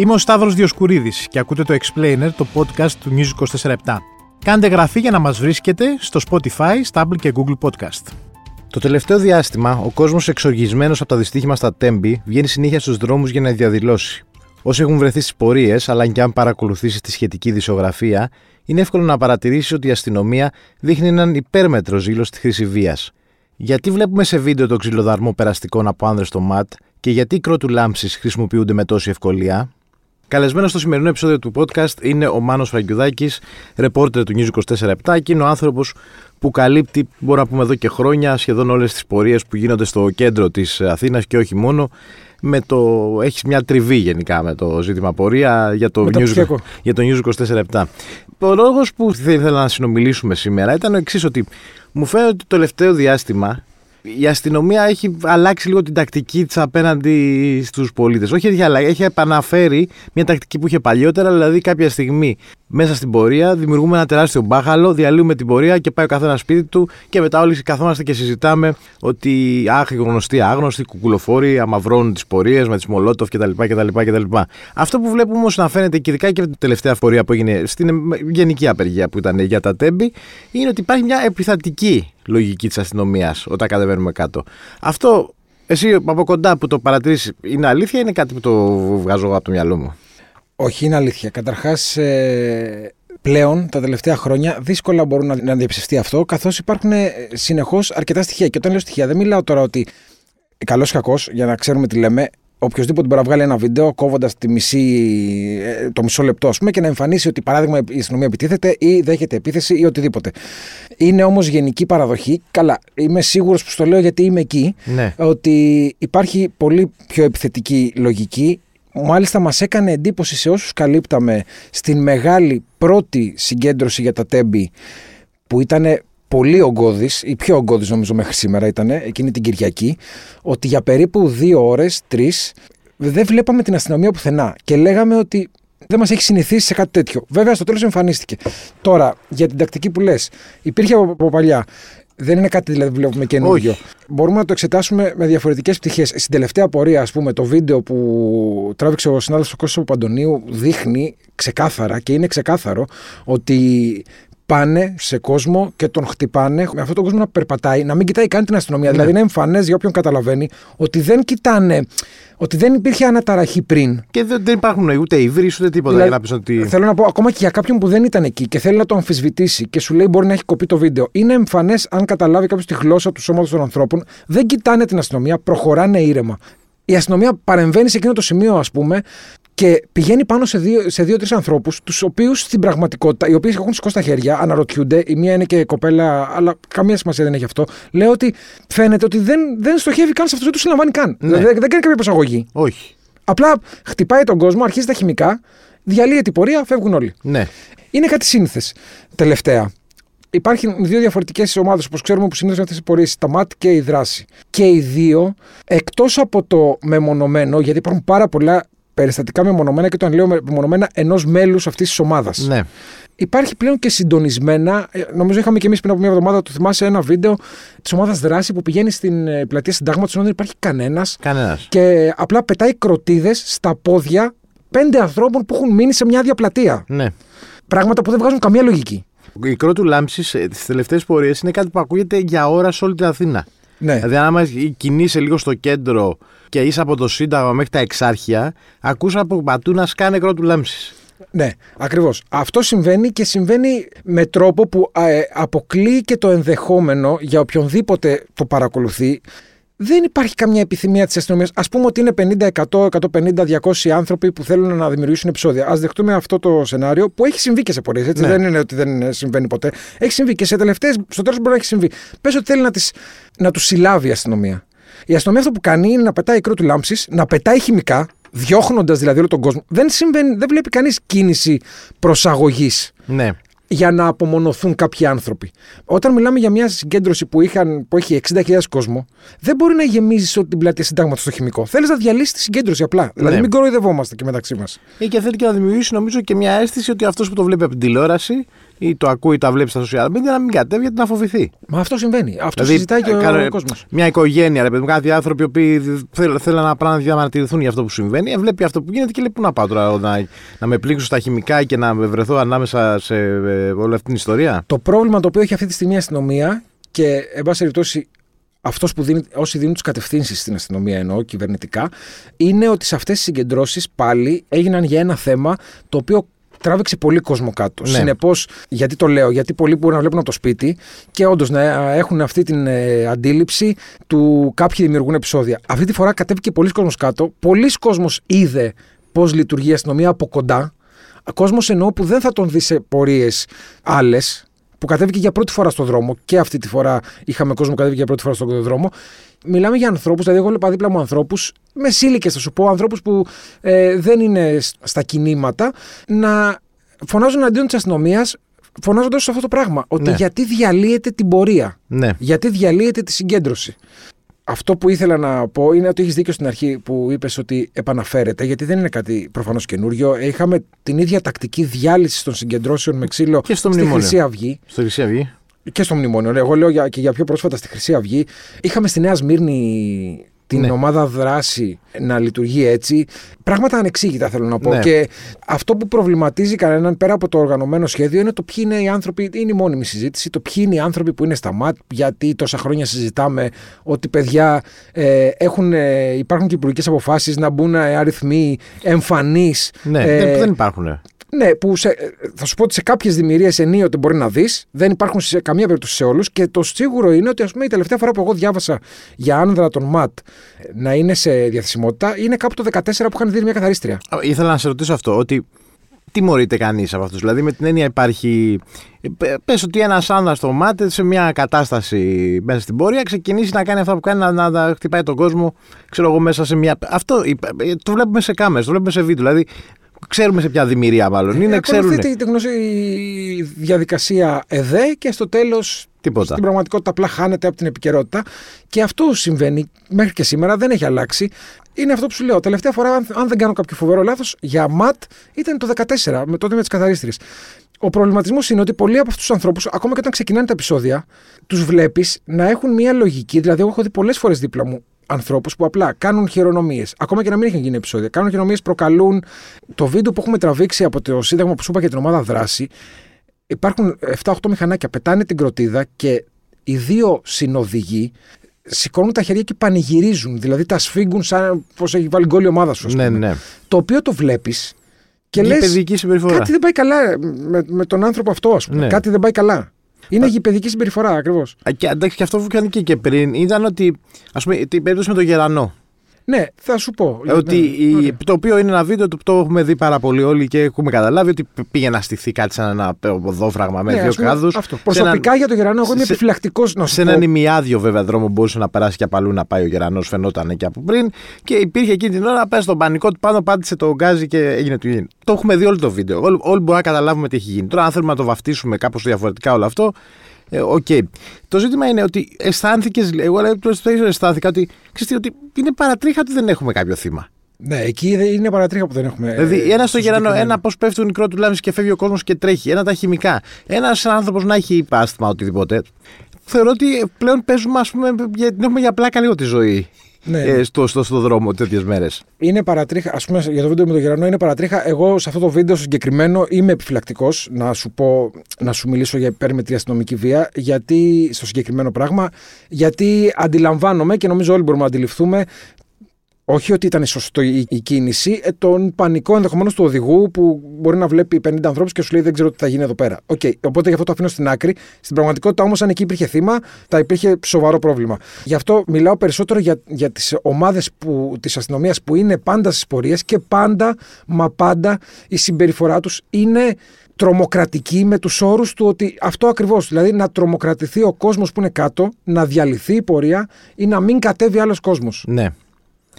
Είμαι ο Σταύρος Διοσκουρίδης και ακούτε το Explainer, το podcast του News 24 Κάντε γραφή για να μας βρίσκετε στο Spotify, Stable και Google Podcast. Το τελευταίο διάστημα, ο κόσμος εξοργισμένος από τα δυστύχημα στα Τέμπη βγαίνει συνέχεια στους δρόμους για να διαδηλώσει. Όσοι έχουν βρεθεί στις πορείες, αλλά και αν παρακολουθήσει τη σχετική δισογραφία, είναι εύκολο να παρατηρήσει ότι η αστυνομία δείχνει έναν υπέρμετρο ζήλο στη χρήση βίας. Γιατί βλέπουμε σε βίντεο το ξυλοδαρμό περαστικών από άνδρες στο ΜΑΤ και γιατί οι κρότου λάμψη χρησιμοποιούνται με τόση ευκολία; Καλεσμένο στο σημερινό επεισόδιο του podcast είναι ο Μάνος Φραγκιουδάκης, ρεπόρτερ του News 24 και είναι ο άνθρωπος που καλύπτει, μπορούμε να πούμε εδώ και χρόνια, σχεδόν όλες τις πορείες που γίνονται στο κέντρο της Αθήνας και όχι μόνο. Με το, έχεις μια τριβή γενικά με το ζήτημα πορεία για το, News, για το News 24 Ο λόγος που θα ήθελα να συνομιλήσουμε σήμερα ήταν ο εξής ότι μου φαίνεται ότι το τελευταίο διάστημα η αστυνομία έχει αλλάξει λίγο την τακτική της απέναντι στους πολίτες. Όχι έχει αλλάξει, έχει επαναφέρει μια τακτική που είχε παλιότερα, δηλαδή κάποια στιγμή μέσα στην πορεία δημιουργούμε ένα τεράστιο μπάχαλο, διαλύουμε την πορεία και πάει ο καθένας σπίτι του και μετά όλοι καθόμαστε και συζητάμε ότι αχ, γνωστοί άγνωστοι, κουκουλοφόροι αμαυρώνουν τις πορείες με τις Μολότοφ κτλ, κτλ, κτλ. Αυτό που βλέπουμε όμως να φαίνεται και ειδικά και την τελευταία πορεία που έγινε στην γενική απεργία που ήταν για τα τέμπη, είναι ότι υπάρχει μια επιθατική λογική της αστυνομίας όταν κατεβαίνουμε κάτω. Αυτό εσύ από κοντά που το παρατηρήσεις, είναι αλήθεια ή είναι κάτι που το βγάζω από το μυαλό μου; Όχι, είναι αλήθεια. Καταρχάς, ε, πλέον τα τελευταία χρόνια δύσκολα μπορούν να, να διαψευστεί αυτό, καθώς υπάρχουν ε, συνεχώς αρκετά στοιχεία. Και όταν λέω στοιχεία, δεν μιλάω τώρα ότι καλός ή κακός, για να ξέρουμε τι λέμε, οποιοδήποτε μπορεί να βγάλει ένα βίντεο κόβοντας ε, το μισό λεπτό, ας πούμε, και να εμφανίσει ότι παράδειγμα η αστυνομία επιτίθεται ή δέχεται επίθεση ή οτιδήποτε. Είναι όμως γενική παραδοχή. Καλά, είμαι σίγουρος που στο λέω γιατί είμαι εκεί. Ναι. Ότι υπάρχει πολύ πιο επιθετική λογική. Μάλιστα μας έκανε εντύπωση σε όσους καλύπταμε στην μεγάλη πρώτη συγκέντρωση για τα τέμπη που ήταν πολύ ογκώδης, η πιο ογκώδης νομίζω μέχρι σήμερα ήταν, εκείνη την Κυριακή, ότι για περίπου δύο ώρες, τρεις, δεν βλέπαμε την αστυνομία πουθενά. Και λέγαμε ότι δεν μας έχει συνηθίσει σε κάτι τέτοιο. Βέβαια, στο τέλος εμφανίστηκε. Τώρα, για την τακτική που λες, υπήρχε από παλιά. Δεν είναι κάτι δηλαδή που βλέπουμε καινούριο. Μπορούμε να το εξετάσουμε με διαφορετικές πτυχές. Στην τελευταία πορεία, ας πούμε, το βίντεο που τράβηξε ο συνάδελφος Κώστας Παντονίου δείχνει ξεκάθαρα και είναι ξεκάθαρο ότι πάνε σε κόσμο και τον χτυπάνε με αυτόν τον κόσμο να περπατάει, να μην κοιτάει καν την αστυνομία. Ναι. Δηλαδή είναι εμφανέ για όποιον καταλαβαίνει ότι δεν κοιτάνε, ότι δεν υπήρχε αναταραχή πριν. Και δεν, δεν υπάρχουν ούτε υβρί ούτε τίποτα δηλαδή, για να πεις ότι. Θέλω να πω ακόμα και για κάποιον που δεν ήταν εκεί και θέλει να το αμφισβητήσει και σου λέει μπορεί να έχει κοπεί το βίντεο. Είναι εμφανές αν καταλάβει κάποιος τη γλώσσα του σώματος των ανθρώπων. Δεν κοιτάνε την αστυνομία, προχωράνε ήρεμα. Η αστυνομία παρεμβαίνει σε εκείνο το σημείο, ας πούμε, και πηγαίνει πάνω σε δύο-τρει σε δύο, ανθρώπους, τους οποίους στην πραγματικότητα, οι οποίοι έχουν σηκώσει τα χέρια, αναρωτιούνται. Η μία είναι και κοπέλα, αλλά καμία σημασία δεν έχει αυτό. Λέω ότι φαίνεται ότι δεν, δεν στοχεύει καν σε αυτό, δεν τους συλλαμβάνει καν. Ναι. Δεν, δεν κάνει καμία προσαγωγή. Όχι. Απλά χτυπάει τον κόσμο, αρχίζει τα χημικά, διαλύει την πορεία, φεύγουν όλοι. Ναι. Είναι κάτι σύνηθες τελευταία. Υπάρχουν δύο διαφορετικές ομάδες, όπως ξέρουμε, που συνήθως αυτές τις πορείες, τα ΜΑΤ και η δράση. Και οι δύο, εκτός από το μεμονωμένο, γιατί υπάρχουν πάρα πολλά περιστατικά μεμονωμένα και όταν λέω μεμονωμένα ενός μέλους αυτής της ομάδας. Ναι. Υπάρχει πλέον και συντονισμένα. Ε, νομίζω είχαμε και εμείς πριν από μια εβδομάδα, το θυμάσαι, ένα βίντεο της ομάδας δράση που πηγαίνει στην ε, πλατεία Συντάγματος, ενώ δεν υπάρχει κανένας. Κανένας. Και απλά πετάει κροτίδες στα πόδια πέντε ανθρώπων που έχουν μείνει σε μια άδεια πλατεία. Ναι. Πράγματα που δεν βγάζουν καμία λογική. Η κρότου λάμψης στι τελευταίες πορείες είναι κάτι που ακούγεται για ώρα σε όλη την Αθήνα. Ναι. Δηλαδή, άμα κινείσαι λίγο στο κέντρο και είσαι από το Σύνταγμα μέχρι τα Εξάρχεια, ακούσα από πατού να σκάνε κρότου λάμψη. Ναι, ακριβώς. Αυτό συμβαίνει και συμβαίνει με τρόπο που ε, αποκλείει και το ενδεχόμενο για οποιονδήποτε το παρακολουθεί δεν υπάρχει καμιά επιθυμία της αστυνομίας. Α πούμε ότι είναι 50, 100, 150, 200 άνθρωποι που θέλουν να δημιουργήσουν επεισόδια. Α δεχτούμε αυτό το σενάριο που έχει συμβεί και σε πορείε. Ναι. Δεν είναι ότι δεν συμβαίνει ποτέ. Έχει συμβεί και σε τελευταίες, στο τέλος μπορεί να έχει συμβεί. Πες ότι θέλει να, τις, να τους συλλάβει η αστυνομία. Η αστυνομία αυτό που κάνει είναι να πετάει κρότου λάμψης, να πετάει χημικά, διώχνοντας δηλαδή όλο τον κόσμο. Δεν, συμβαίνει, δεν βλέπει κανείς κίνηση προσαγωγής. Ναι για να απομονωθούν κάποιοι άνθρωποι. Όταν μιλάμε για μια συγκέντρωση που, είχαν, που έχει 60.000 κόσμο, δεν μπορεί να γεμίζεις όλη την πλατεία συντάγματος στο χημικό. Θέλεις να διαλύσεις τη συγκέντρωση απλά. Δηλαδή, ναι. μην κοροϊδευόμαστε και μεταξύ μας. Ή και θέλει και να δημιουργήσει, νομίζω, και μια αίσθηση ότι αυτός που το βλέπει από την τηλεόραση ή το ακούει ή τα βλέπει στα social media να μην κατέβει γιατί να φοβηθεί. Μα αυτό συμβαίνει. Αυτό Δηλαδή, συζητάει και ο, κάνε- κόσμος. Μια οικογένεια, ρε παιδί μου, κάποιοι άνθρωποι που θέλουν να πράγμα να διαμαρτυρηθούν για αυτό που συμβαίνει, ε, βλέπει αυτό που γίνεται και λέει πού να πάω τώρα, να, να με πλήξω στα χημικά και να με βρεθώ ανάμεσα σε ε, όλη αυτή την ιστορία. Το πρόβλημα το οποίο έχει αυτή τη στιγμή η αστυνομία και, εν πάση περιπτώσει, αυτός που δίνει, όσοι δίνουν τις κατευθύνσεις στην αστυνομία εννοώ κυβερνητικά, είναι ότι σε αυτές τις συγκεντρώσεις πάλι έγιναν για ένα θέμα το οποίο τράβηξε πολύ κόσμο κάτω. Ναι. Συνεπώς, γιατί το λέω, γιατί πολλοί μπορούν να βλέπουν από το σπίτι και όντως να έχουν αυτή την ε, αντίληψη του κάποιοι δημιουργούν επεισόδια. Αυτή τη φορά κατέβηκε πολλοί κόσμος κάτω. Πολλοί κόσμος είδε πώς λειτουργεί η αστυνομία από κοντά. Κόσμος εννοώ που δεν θα τον δει σε πορείες άλλες, που κατέβηκε για πρώτη φορά στον δρόμο και αυτή τη φορά είχαμε κόσμο που κατέβηκε για πρώτη φορά στον δρόμο. Μιλάμε για ανθρώπους, δηλαδή, εγώ βλέπα δίπλα μου ανθρώπους, μεσήλικε θα σου πω, ανθρώπους που ε, δεν είναι στα κινήματα, να φωνάζουν αντίον της αστυνομίας, φωνάζοντας αυτό το πράγμα. Ότι Ναι. γιατί διαλύεται την πορεία, Ναι. γιατί διαλύεται τη συγκέντρωση. Αυτό που ήθελα να πω είναι ότι έχεις δίκιο στην αρχή που είπες ότι επαναφέρεται, γιατί δεν είναι κάτι προφανώς καινούριο. Είχαμε την ίδια τακτική διάλυση των συγκεντρώσεων με ξύλο Και στο στη μνημόνιο. Χρυσή Αυγή Στο Χρυσή Αυγή. Και στο μνημόνιο. Εγώ λέω για, και για πιο πρόσφατα στη Χρυσή Αυγή. Είχαμε στη Νέα Σμύρνη την Ναι. ομάδα δράση να λειτουργεί έτσι. Πράγματα ανεξήγητα θέλω να πω. Ναι. Και αυτό που προβληματίζει κανέναν πέρα από το οργανωμένο σχέδιο είναι το ποιοι είναι οι άνθρωποι, είναι η μόνιμη συζήτηση, το ποιοι είναι οι άνθρωποι που είναι στα ΜΑΤ, γιατί τόσα χρόνια συζητάμε ότι παιδιά ε, έχουν, ε, υπάρχουν και υπουργικές αποφάσεις να μπουν ε, αριθμοί εμφανείς. Ναι, Ε, δεν, δεν υπάρχουν. Ναι, που σε, θα σου πω ότι σε κάποιες δημιουργίες ενίοτε μπορεί να δεις, δεν υπάρχουν σε καμία περίπτωση σε όλους. Και το σίγουρο είναι ότι, ας πούμε, η τελευταία φορά που εγώ διάβασα για άνδρα των ΜΑΤ να είναι σε διαθεσιμότητα είναι κάπου το 14 που είχαν δει μια καθαρίστρια. Α, Ήθελα να σε ρωτήσω αυτό, ότι τιμωρείται κανείς από αυτούς. Δηλαδή, με την έννοια υπάρχει. Πε ότι ένας άνδρας στο μάτι σε μια κατάσταση μέσα στην πορεία ξεκινήσει να κάνει αυτά που κάνει, να, να, να χτυπάει τον κόσμο, ξέρω εγώ, μέσα σε μια. Αυτό ε, το βλέπουμε σε κάμερες, το βλέπουμε σε βίντεο. Δηλαδή, ξέρουμε σε ποια δημιουργία μάλλον είναι, Ε, ξέρουν. ακολουθεί τη γνωστή διαδικασία ΕΔΕ και στο τέλος Τίποτα. στην πραγματικότητα απλά χάνεται από την επικαιρότητα. Και αυτό συμβαίνει μέχρι και σήμερα, δεν έχει αλλάξει. Είναι αυτό που σου λέω. Τελευταία φορά, αν, αν δεν κάνω κάποιο φοβερό λάθος, για ΜΑΤ ήταν το 2014, με τότε με τι καθαρίστριε. Ο προβληματισμός είναι ότι πολλοί από αυτούς τους ανθρώπους, ακόμα και όταν ξεκινάνε τα επεισόδια, τους βλέπεις να έχουν μια λογική. Δηλαδή, εγώ έχω δει πολλές φορές δίπλα μου ανθρώπους που απλά κάνουν χειρονομίες, ακόμα και να μην έχουν γίνει επεισόδια. Κάνουν χειρονομίες, προκαλούν. Το βίντεο που έχουμε τραβήξει από το Σύνταγμα που σου είπα για την ομάδα δράση, υπάρχουν 7-8 μηχανάκια, πετάνε την κροτίδα και οι δύο συνοδηγοί σηκώνουν τα χέρια και πανηγυρίζουν. Δηλαδή τα σφίγγουν σαν πω έχει βάλει γκολ η ομάδα σου. ας Ναι, πούμε. ναι. Το οποίο το βλέπεις και λες. παιδική συμπεριφορά. Κάτι δεν πάει καλά με, με τον άνθρωπο αυτό, ας πούμε. Ναι. Κάτι δεν πάει καλά. Είναι γηπαιδική συμπεριφορά ακριβώς. Α, Και, εντάξει, και αυτό που έκανε και, και πριν ήταν ότι. Α πούμε, την περίπτωση με τον Γερανό. Ναι, θα σου πω. Ε, ότι Ναι, η- ωραία. το οποίο είναι ένα βίντεο το οποίο το έχουμε δει πάρα πολύ όλοι και έχουμε καταλάβει ότι πήγε να στηθεί κάτι σαν ένα οδόφραγμα με Ναι, δύο ας πούμε, κάδους Αυτό. σε Προσωπικά έναν- για τον Γερανό, εγώ είμαι σε- επιφυλακτικός να σου σε πω. έναν ημιάδιο βέβαια δρόμο μπορούσε να περάσει και από αλλού να πάει ο Γερανός φαινόταν και από πριν και υπήρχε εκείνη την ώρα πέσει στον πανικό του πάνω πάτησε το γκάζι και έγινε του γίνει. Το έχουμε δει όλο το βίντεο. Όλοι, όλοι μπορούμε να καταλάβουμε τι έχει γίνει. Τώρα αν θέλουμε να το βαφτίσουμε κάπως διαφορετικά όλο αυτό ε, Οκ. Το ζήτημα είναι ότι αισθάνθηκες, εγώ λέω τουλάχιστον αισθάνθηκα ότι, ξέρεις τι, ότι είναι παρά τρίχα ότι δεν έχουμε κάποιο θύμα. Ναι, εκεί δεν- είναι παρά τρίχα που δεν έχουμε. Δηλαδή, ε, ένας στο γερανό, συγκεκριμένο. ένα πώς πέφτει το κρότου λάμψης και φεύγει ο κόσμος και τρέχει. Ένα τα χημικά. Ένας άνθρωπος να έχει άσθημα οτιδήποτε. Θεωρώ ότι πλέον παίζουμε, ας πούμε, για, την έχουμε για πλάκα λίγο τη ζωή. Ναι. Ε, στο, στο, στο δρόμο τέτοιες μέρες. Είναι παρά τρίχα, ας πούμε, για το βίντεο με τον γερανό είναι παρά τρίχα. Εγώ σε αυτό το βίντεο στο συγκεκριμένο είμαι επιφυλακτικός να σου πω, να σου μιλήσω για υπέρμετρη αστυνομική βία, γιατί στο συγκεκριμένο πράγμα, γιατί αντιλαμβάνομαι και νομίζω όλοι μπορούμε να αντιληφθούμε όχι ότι ήταν σωστό η, η κίνηση, ε, τον πανικό ενδεχομένως του οδηγού που μπορεί να βλέπει 50 ανθρώπους και σου λέει Δεν ξέρω τι θα γίνει εδώ πέρα. Οκ, οπότε γι' αυτό το αφήνω στην άκρη. Στην πραγματικότητα όμως, αν εκεί υπήρχε θύμα, θα υπήρχε σοβαρό πρόβλημα. Γι' αυτό μιλάω περισσότερο για, για τις ομάδες της αστυνομίας που είναι πάντα στις πορείες και πάντα, μα πάντα η συμπεριφορά τους είναι τρομοκρατική με τους όρους του ότι αυτό ακριβώς, δηλαδή να τρομοκρατηθεί ο κόσμος που είναι κάτω, να διαλυθεί η πορεία ή να μην κατέβει άλλος κόσμος Ναι.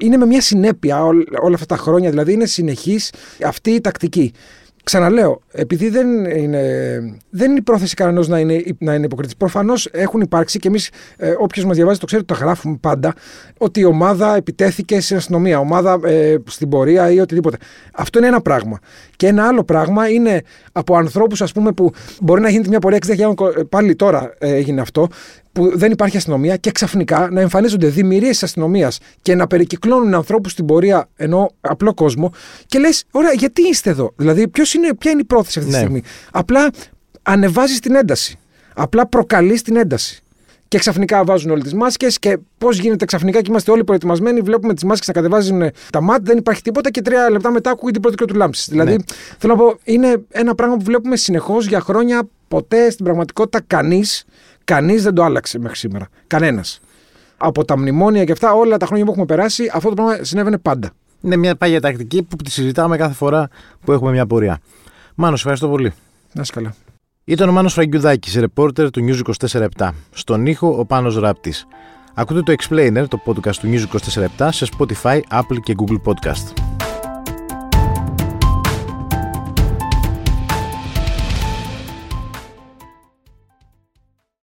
Είναι με μια συνέπεια ό- όλα αυτά τα χρόνια, δηλαδή είναι συνεχής αυτή η τακτική. Ξαναλέω, επειδή δεν είναι, δεν είναι η πρόθεση κανένας να είναι, να είναι υποκριτής. Προφανώς έχουν υπάρξει και εμείς, ε, όποιος μας διαβάζει, το ξέρει, το γράφουμε πάντα, ότι η ομάδα επιτέθηκε στην αστυνομία, ομάδα ε, στην πορεία ή οτιδήποτε. Αυτό είναι ένα πράγμα. Και ένα άλλο πράγμα είναι από ανθρώπους, ας πούμε, που μπορεί να γίνεται μια πορεία 60.000 πάλι τώρα ε, έγινε αυτό, που δεν υπάρχει αστυνομία και ξαφνικά να εμφανίζονται δημιουργίε της αστυνομίας και να περικυκλώνουν ανθρώπους στην πορεία ενώ απλό κόσμο και λες, ωραία, γιατί είστε εδώ; Δηλαδή, ποιος είναι, ποια είναι η πρόθεση αυτή τη ναι. στιγμή; Απλά ανεβάζεις την ένταση. Απλά προκαλείς την ένταση. Και ξαφνικά βάζουν όλε τις μάσκες και πώς γίνεται ξαφνικά και είμαστε όλοι προετοιμασμένοι. Βλέπουμε τις μάσκες να κατεβάζουν τα μάτια, δεν υπάρχει τίποτα και τρία λεπτά μετά ακούγεται την πρώτη του λάμψης. Δηλαδή, ναι. θέλω να πω, είναι ένα πράγμα που βλέπουμε συνεχώς για χρόνια. Ποτέ στην πραγματικότητα κανείς Κανείς δεν το άλλαξε μέχρι σήμερα. Κανένας. Από τα μνημόνια και αυτά, όλα τα χρόνια που έχουμε περάσει, αυτό το πράγμα συνέβαινε πάντα. Είναι μια πάγια τακτική που τη συζητάμε κάθε φορά που έχουμε μια πορεία. Μάνος, ευχαριστώ πολύ. Να είσαι καλά. Ήταν ο Μάνος Φραγκιουδάκης, ρεπόρτερ του News 24 Στον ήχο ο Πάνος Ράπτης. Ακούτε το Explainer, το podcast του News 24 σε Spotify, Apple και Google Podcast.